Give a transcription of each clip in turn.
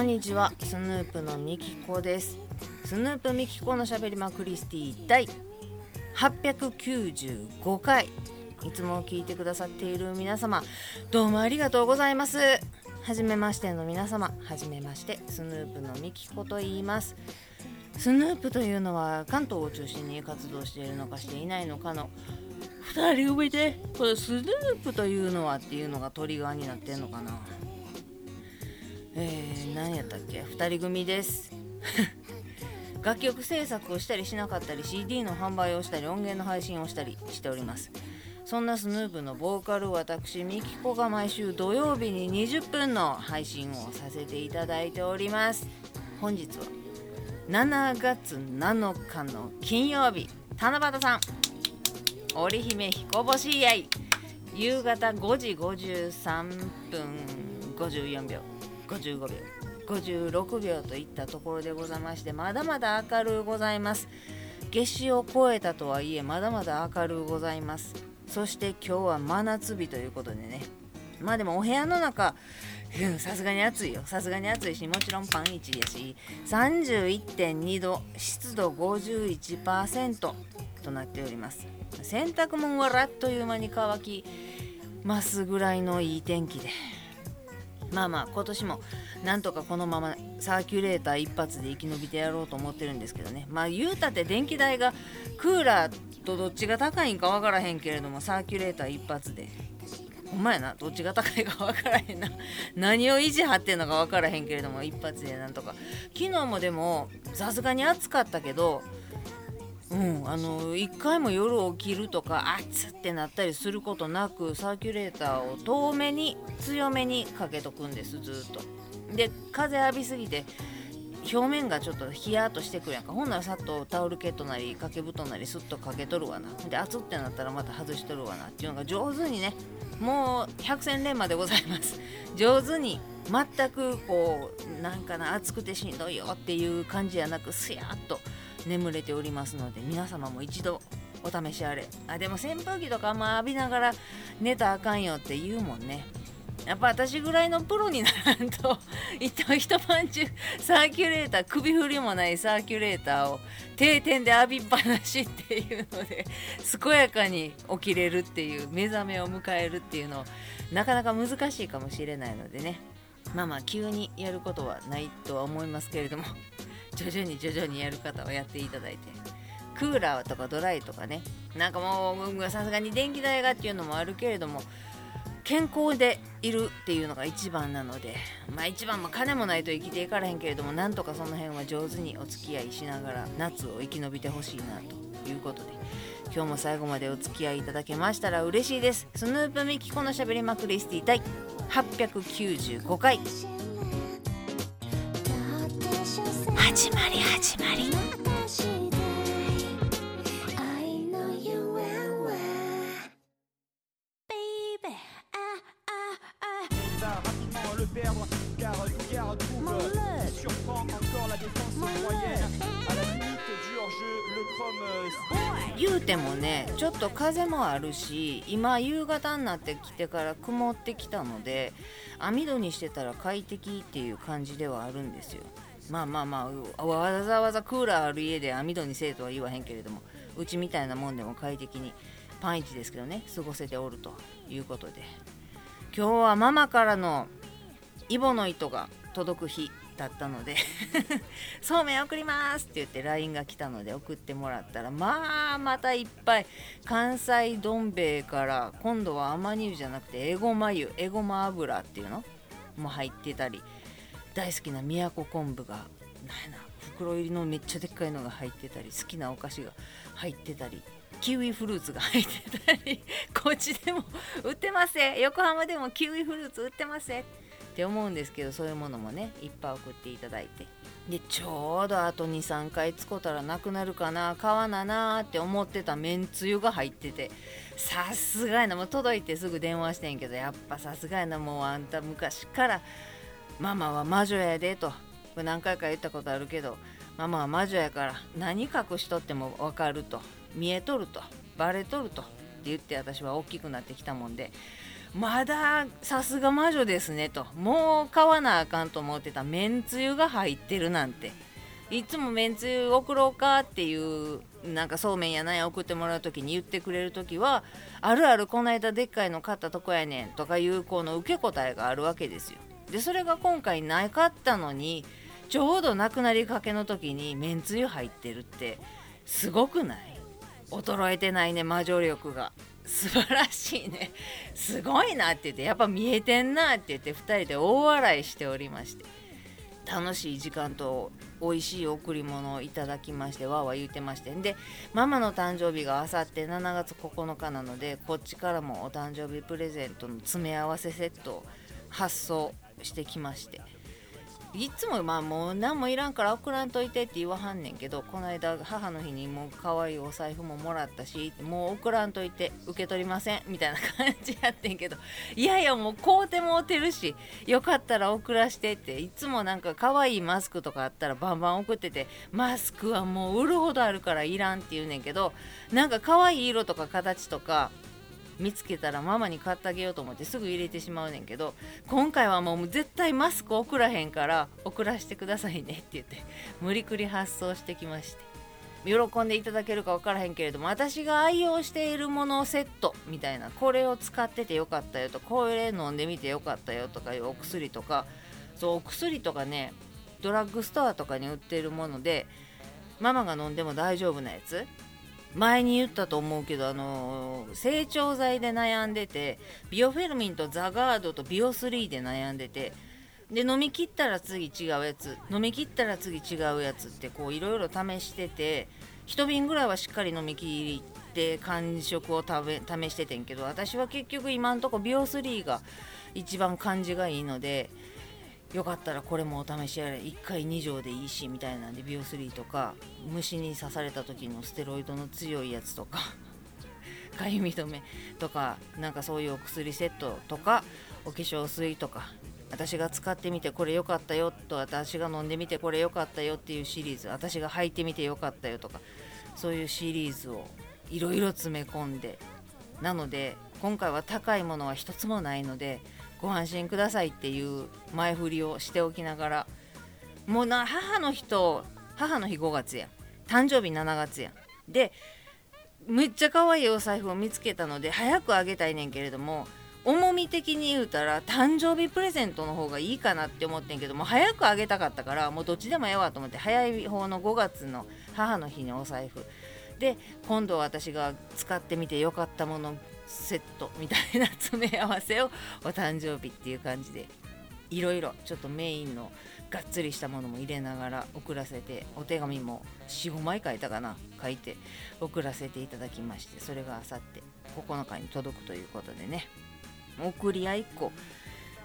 こんにちは。スヌープのみきこです。スヌープみきこのしゃべりまクリスティ第895回。いつも聞いてくださっている皆様どうもありがとうございます。はじめましての皆様はじめましてスヌープのみきこと言います。スヌープというのは関東を中心に活動しているのかしていないのかの2人組でこのスヌープというのはっていうのがトリガーになってんのかな。えー、何やったっけ？2人組です。楽曲制作をしたりしなかったり CD の販売をしたり音源の配信をしたりしております。そんなスヌープのボーカル私ミキコが毎週土曜日に20分の配信をさせていただいております。本日は7月7日の金曜日七夕さん。織姫彦星合夕方5時53分54秒。55秒。56秒といったところでございましてまだまだ明るうございます。夏至を超えたとはいえまだまだ明るうございます。そして今日は真夏日ということでね。まあでもお部屋の中さすがに暑いよ。さすがに暑いしもちろんパン1やし31.2度湿度51%となっております。洗濯物はあっという間に乾きますぐらいのいい天気で。まあまあ今年もなんとかこのままサーキュレーター一発で生き延びてやろうと思ってるんですけどね。まあ言うたって電気代がクーラーとどっちが高いんか分からへんけれどもサーキュレーター一発で。ほんまやな。どっちが高いか分からへんな。何を維持張ってんのか分からへんけれども一発でなんとか。昨日もでもさすがに暑かったけどうん、あの1回も夜起きるとか熱っってなったりすることなくサーキュレーターを遠めに強めにかけとくんですずっと。で風浴びすぎて表面がちょっとヒヤッとしてくるやんか。ほんならさっとタオルケットなり掛け布団なりスッとかけとるわな。で熱ってなったらまた外しとるわな。っていうのが上手にねもう百戦錬磨でございます。上手に全くこうなんかな暑くてしんどいよっていう感じじゃなくすやっと眠れておりますので皆様も一度お試しあれ。あでも扇風機とかあんま浴びながら寝たらあかんよって言うもんね。やっぱ私ぐらいのプロにならんと 一晩中サーキュレーター首振りもないサーキュレーターを定点で浴びっぱなしっていうので健やかに起きれるっていう目覚めを迎えるっていうのなかなか難しいかもしれないのでね。まあまあ急にやることはないとは思いますけれども。徐々に徐々にやる方はやっていただいて。クーラーとかドライとかね。なんかもうさすがに電気代がっていうのもあるけれども健康でいるっていうのが一番なのでまあ一番も金もないと生きていかれへんけれどもなんとかその辺は上手にお付き合いしながら夏を生き延びてほしいなということで今日も最後までお付き合いいただけましたら嬉しいですスヌープミキコのしゃべりまくりスティ第895回始まり始まり。言うてもねちょっと風もあるし今夕方になってきてから曇ってきたので網戸にしてたら快適っていう感じではあるんですよまあまあまあわざわざクーラーある家で網戸にせえとは言わへんけれどもうちみたいなもんでも快適にパンイチですけどね過ごせておるということで。今日はママからのイボの糸が届く日だったので そうめん送りますって言って LINE が来たので送ってもらったらまあまたいっぱい関西どん兵衛から今度はアマニ油じゃなくてエゴマ油エゴマ油っていうのも入ってたり大好きな宮古昆布がなんや袋入りのめっちゃでっかいのが入ってたり好きなお菓子が入ってたりキウイフルーツが入ってたり こっちでも売ってます。横浜でもキウイフルーツ売ってます。って思うんですけどそういうものもねいっぱい送っていただいて。でちょうどあと23回使ったらなくなるかな買わななって思ってためんつゆが入ってて。さすがやな。もう届いてすぐ電話してんけどやっぱさすがやな。もうあんた昔からママは魔女やでと。何回か言ったことあるけどママは魔女やから何隠しとっても分かると。見えとると。バレとると。って言って私は大きくなってきたもんでまださすが魔女ですねともう買わなあかんと思ってた。めんつゆが入ってるなんて。いつもめんつゆ送ろうかっていうなんかそうめんやなんや送ってもらう時に言ってくれる時はあるあるこの間でっかいの買ったとこやねんとかいうこの受け答えがあるわけですよ。でそれが今回なかったのにちょうどなくなりかけの時にめんつゆ入ってるってすごくない？衰えてないね魔女力が。素晴らしいね。すごいなって言ってやっぱ見えてんなって言って2人で大笑いしておりまして。楽しい時間と美味しい贈り物をいただきましてわーわー言うてまして。んでママの誕生日があさって7月9日なのでこっちからもお誕生日プレゼントの詰め合わせセット発送してきまして。いつもまあもう何もいらんから送らんといてって言わはんねんけどこの間母の日にもう可愛いお財布ももらったしもう送らんといて受け取りませんみたいな感じやってんけどいやいやもう買うてもうてるしよかったら送らしてっていつもなんか可愛いマスクとかあったらバンバン送っててマスクはもう売るほどあるからいらんって言うねんけどなんか可愛い色とか形とか見つけたらママに買ってあげようと思ってすぐ入れてしまうねんけど今回はもう絶対マスク送らへんから送らせてくださいねって言って無理くり発送してきまして喜んでいただけるか分からへんけれども私が愛用しているものセットみたいなこれを使っててよかったよとこれ飲んでみてよかったよとかいうお薬とかそうお薬とかねドラッグストアとかに売ってるものでママが飲んでも大丈夫なやつ前に言ったと思うけど、あのー、成長剤で悩んでてビオフェルミンとザガードとビオ3で悩んでてで飲み切ったら次違うやつ飲み切ったら次違うやつってこういろいろ試してて1瓶ぐらいはしっかり飲み切って感触を食べ試しててんけど私は結局今んとこビオ3が一番感じがいいのでよかったらこれもお試しやれ。1回2錠でいいしみたいなんでビオ3とか虫に刺された時のステロイドの強いやつとか かゆみ止めとかなんかそういうお薬セットとかお化粧水とか私が使ってみてこれ良かったよと私が飲んでみてこれ良かったよっていうシリーズ私が履いてみて良かったよとかそういうシリーズをいろいろ詰め込んでなので今回は高いものは一つもないのでご安心くださいっていう前振りをしておきながらもうな母の日と母の日5月や。誕生日7月や。でめっちゃ可愛いお財布を見つけたので早くあげたいねんけれども重み的に言うたら誕生日プレゼントの方がいいかなって思ってんけども早くあげたかったからもうどっちでもええわと思って早い方の5月の母の日にお財布。で今度私が使ってみてよかったものセットみたいな詰め合わせをお誕生日っていう感じでいろいろちょっとメインのがっつりしたものも入れながら送らせてお手紙も45枚書いたかな書いて送らせていただきましてそれがあさって9日に届くということでね。送り合いっ個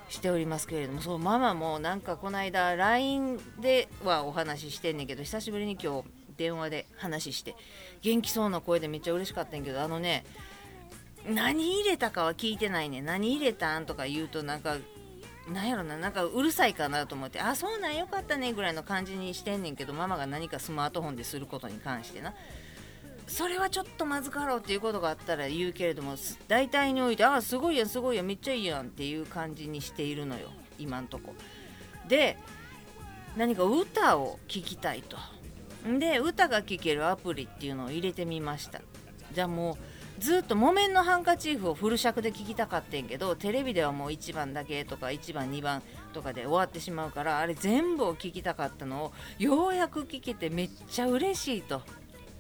しておりますけれどもそうママもなんかこの間 LINE ではお話ししてんねんけど久しぶりに今日電話で話して元気そうな声でめっちゃ嬉しかったんやけどあのね何入れたかは聞いてないね。何入れたんとか言うとなんかなんやろな。なんかうるさいかなと思って。あそうなんよかったね。ぐらいの感じにしてんねんけどママが何かスマートフォンですることに関してな。それはちょっとまずかろうっていうことがあったら言うけれども大体においてあすごいやんすごいやんめっちゃいいやんっていう感じにしているのよ。今んとこ。で何か歌を聴きたいと。で歌が聴けるアプリっていうのを入れてみました。じゃあもうずっと木綿のハンカチーフをフル尺で聞きたかってんけどテレビではもう1番だけとか1番2番とかで終わってしまうからあれ全部を聞きたかったのをようやく聞けてめっちゃ嬉しいと。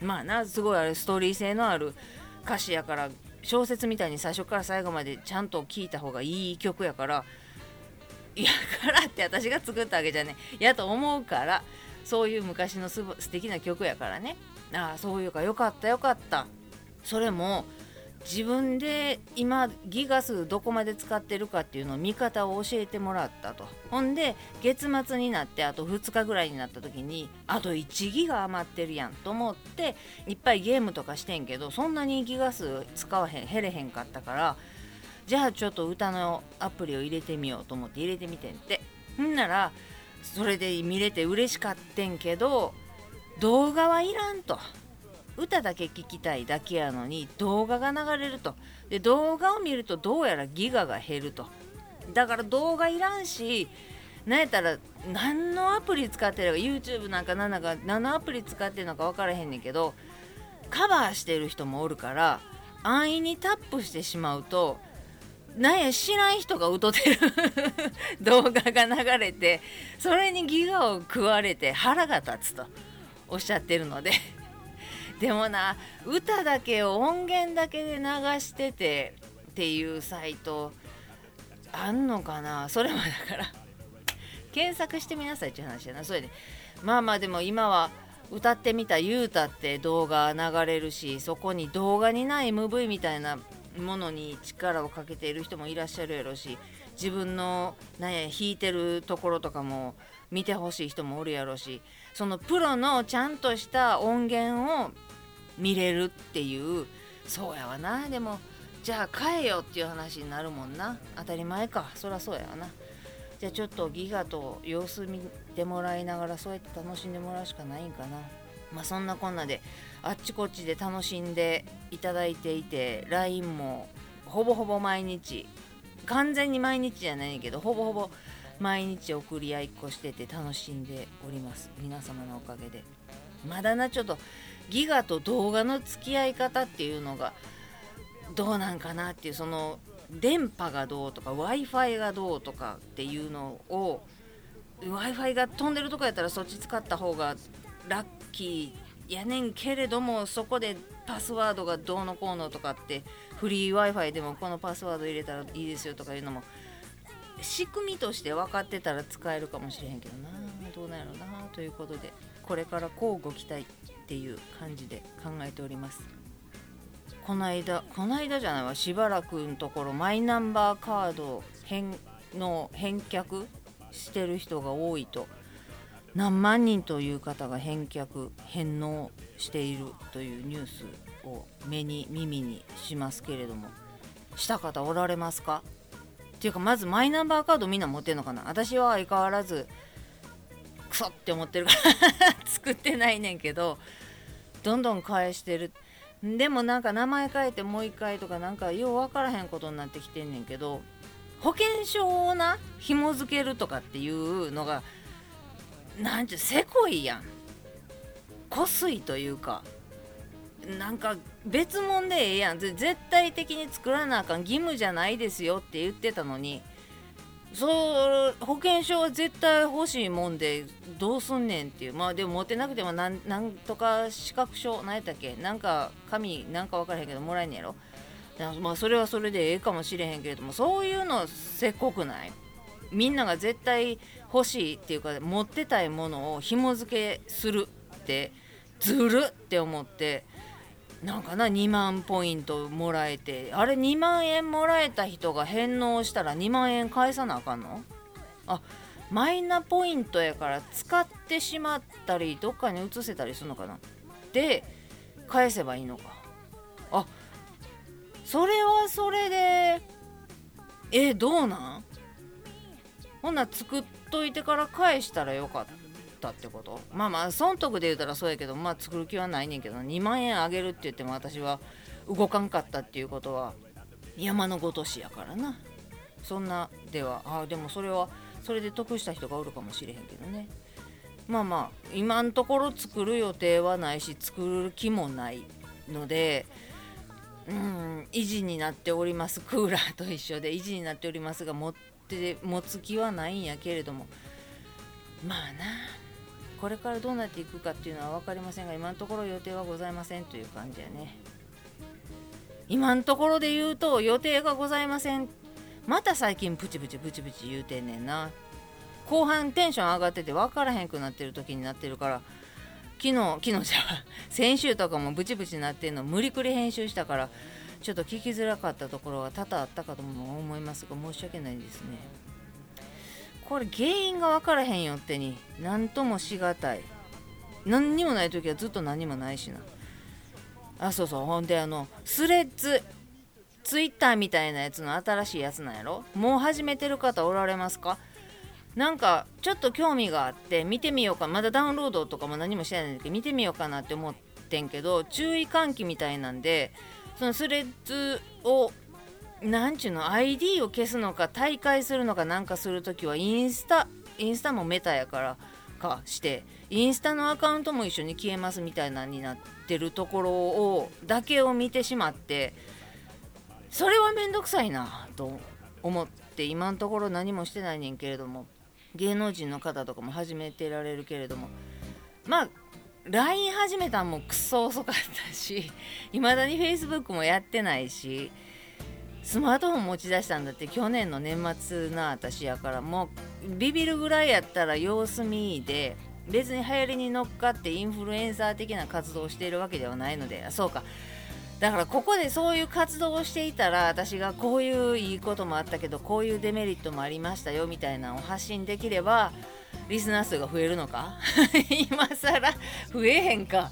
まあなすごいあれストーリー性のある歌詞やから小説みたいに最初から最後までちゃんと聴いた方がいい曲やからいやからって私が作ったわけじゃねやと思うからそういう昔のす素敵な曲やからね。ああそういうかよかったよかった。それも自分で今ギガ数どこまで使ってるかっていうのを見方を教えてもらったと。ほんで月末になってあと2日ぐらいになった時にあと1ギガ余ってるやんと思っていっぱいゲームとかしてんけどそんなにギガ数使わへん減れへんかったからじゃあちょっと歌のアプリを入れてみようと思って入れてみてんって。ほんならそれで見れて嬉しかってんけど動画はいらんと。歌だけ聴きたいだけやのに動画が流れると。で動画を見るとどうやらギガが減ると。だから動画いらんしなんやったら何のアプリ使ってるか YouTube なんか何なんか何のアプリ使ってるのか分からへんねんけどカバーしてる人もおるから安易にタップしてしまうとなんや知らん人が歌ってる。動画が流れてそれにギガを食われて腹が立つとおっしゃってるので。でもな歌だけを音源だけで流しててっていうサイトあんのかな？それもだから検索してみなさいっていう話やな。それでまあまあでも今は歌ってみたゆうたって動画流れるしそこに動画にない MV みたいなものに力をかけている人もいらっしゃるやろし自分のなんや弾いてるところとかも見てほしい人もおるやろしそのプロのちゃんとした音源を見れるっていう。そうやわな。でもじゃあ買えよっていう話になるもんな。当たり前か。そりゃそうやわな。じゃあちょっとギガと様子見てもらいながらそうやって楽しんでもらうしかないんかな。まあそんなこんなであっちこっちで楽しんでいただいていて LINE もほぼほぼ毎日完全に毎日じゃないけどほぼほぼ毎日送り合いっこしてて楽しんでおります。皆様のおかげで。まだなちょっとギガと動画の付き合い方っていうのがどうなんかなっていうその電波がどうとか w i f i がどうとかっていうのを w i f i が飛んでるとこやったらそっち使った方がラッキーやねんけれどもそこでパスワードがどうのこうのとかってフリー w i f i でもこのパスワード入れたらいいですよとかいうのも仕組みとして分かってたら使えるかもしれへんけどな。どうなんやろうな。ということで。これからこうご期待っていう感じで考えております。この間この間じゃないわしばらくのところマイナンバーカード返の返却してる人が多いと何万人という方が返却返納しているというニュースを目に耳にしますけれどもした方おられますか？っていうかまずマイナンバーカードみんな持ってんのかな？私は相変わらずクソって思ってるから。作ってないねんけどどんどん返してる。でもなんか名前変えてもう一回とかなんかよう分からへんことになってきてんねんけど保険証をな紐付けるとかっていうのがなんちゅうせこいやん。こすいというかなんか別物でええやん。絶対的に作らなあかん義務じゃないですよって言ってたのにそう保険証は絶対欲しいもんでどうすんねんっていう。まあでも持ってなくてもなんなんとか資格証何やったっけ？なんか紙なんか分からへんけどもらえんねやろ？まあそれはそれでええかもしれへんけれども。そういうのせっこくない？みんなが絶対欲しいっていうか持ってたいものを紐付けするってずるって思ってなんかな2万ポイントもらえて。あれ2万円もらえた人が返納したら2万円返さなあかんの？あマイナポイントやから使ってしまったりどっかに移せたりするのかな。で返せばいいのか。あそれはそれでえどうなん？ほな作っといてから返したらよかった。ったってこと？まあまあ損得で言うたらそうやけどまあ作る気はないねんけど2万円あげるって言っても私は動かんかったっていうことは山のごとしやからな。そんなでは。ああでもそれはそれで得した人がおるかもしれへんけどね。まあまあ今のところ作る予定はないし作る気もないのでうん維持になっております。クーラーと一緒で維持になっておりますが持って持つ気はないんやけれども。まあな。これからどうなっていくかっていうのは分かりませんが今のところ予定はございませんという感じやね。今のところで言うと予定がございません。また最近プチプチプチプチ言うてんねんな。後半テンション上がってて分からへんくなってる時になってるから昨日昨日じゃ 先週とかもブチブチなってんの無理くり編集したからちょっと聞きづらかったところは多々あったかとも思いますが申し訳ないですね。これ原因が分からへんよってに何ともしがたい。何にもない時はずっと何もないしな。あそうそう。ほんであのスレッズツイッターみたいなやつの新しいやつなんやろ？もう始めてる方おられますか？なんかちょっと興味があって見てみようか。まだダウンロードとかも何もしてないんだけど見てみようかなって思ってんけど注意喚起みたいなんでそのスレッズをなんちゅうの？ID を消すのか大会するのかなんかする時はインスタインスタもメタやからかしてインスタのアカウントも一緒に消えますみたいなになってるところをだけを見てしまってそれはめんどくさいなと思って今のところ何もしてないねんけれども芸能人の方とかも始めてられるけれどもまあ LINE 始めたんもクソ遅かったしいまだに Facebook もやってないしスマートフォン持ち出したんだって去年の年末な私やからもうビビるぐらいやったら様子見で別に流行りに乗っかってインフルエンサー的な活動をしているわけではないのでそうか。だからここでそういう活動をしていたら私がこういういいこともあったけどこういうデメリットもありましたよみたいなのを発信できればリスナー数が増えるのか？今更増えへんか。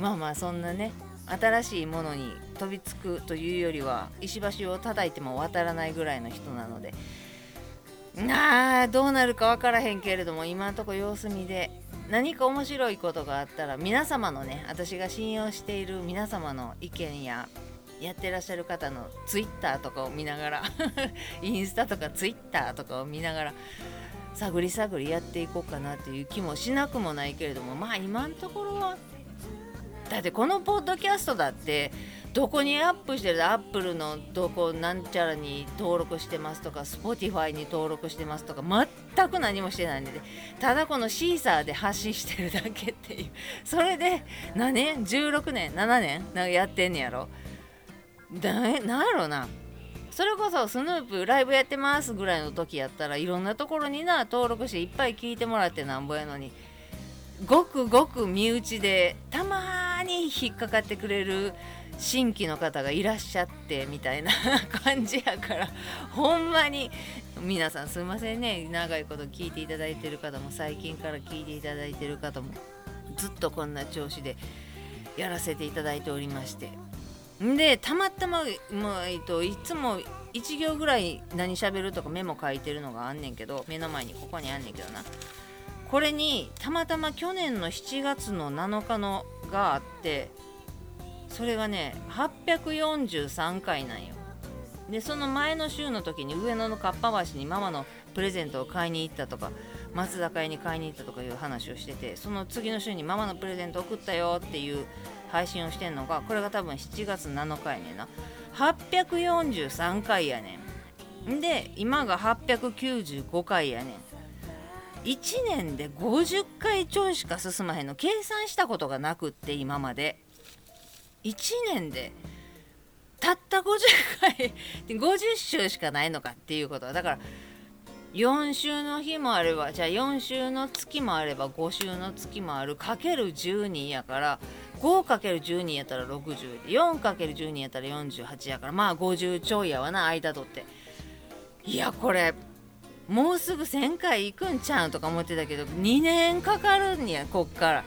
まあまあそんなね新しいものに飛びつくというよりは石橋を叩いても渡らないぐらいの人なので。なあどうなるか分からへんけれども今んとこ様子見で。何か面白いことがあったら皆様のね私が信用している皆様の意見ややってらっしゃる方のツイッターとかを見ながら インスタとかツイッターとかを見ながら探り探りやっていこうかなという気もしなくもないけれどもまあ今のところはだってこのポッドキャストだってどこにアップしてる？アップルのどこなんちゃらに登録してますとか Spotify に登録してますとか全く何もしてないんでただこのシーサーで発信してるだけっていう。それで何年？16年？7年？なんかやってんねやろ。だなんやろな。それこそスヌープライブやってますぐらいの時やったらいろんなところにな登録していっぱい聞いてもらってなんぼやのにごくごく身内でたまに引っかかってくれる新規の方がいらっしゃってみたいな 感じやからほんまに。皆さんすいませんね。長いこと聞いていただいてる方も最近から聞いていただいてる方もずっとこんな調子でやらせていただいておりまして。でたまたま、まあえっと、いつも1行ぐらい何喋るとかメモ書いてるのがあんねんけど目の前にここにあんねんけどな。これにたまたま去年の7月の7日のがあってそれがね843回なんよ。でその前の週の時に上野のかっぱ橋にママのプレゼントを買いに行ったとか松坂屋に買いに行ったとかいう話をしててその次の週にママのプレゼント送ったよっていう配信をしてんのがこれが多分7月7日やねんな。843回やねん。で今が895回やねん。1年で50回ちょいしか進まへんの。計算したことがなくって今まで。1年でたった50回 50週しかないのかっていうことはだから4週の日もあればじゃあ4週の月もあれば5週の月もあるかける12やから 5×12 やったら60で 4×12 やったら48やからまあ50ちょいやわな間取って。いやこれもうすぐ1000回行くんちゃうとか思ってたけど2年かかるんやこっから。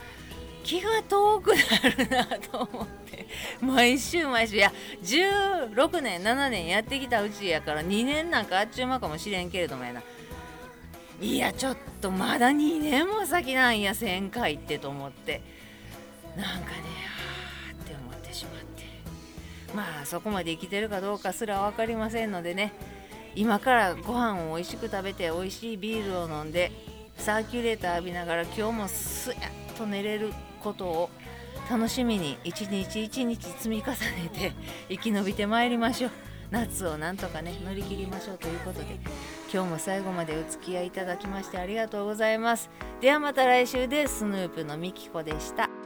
気が遠くなるなと思って。毎週毎週。いや16年7年やってきたうちやから2年なんかあっちゅう間かもしれんけれどもやな。いやちょっとまだ2年も先なんや1000回ってと思って。なんかねあって思ってしまって。まあそこまで生きてるかどうかすら分かりませんのでね。今からご飯を美味しく食べて美味しいビールを飲んでサーキュレーター浴びながら今日もすやっと寝れる。ことを楽しみに一日一日積み重ねて生き延びてまいりましょう。夏をなんとかね乗り切りましょうということで今日も最後までお付き合いいただきましてありがとうございます。ではまた来週ですスヌープのみきこでした。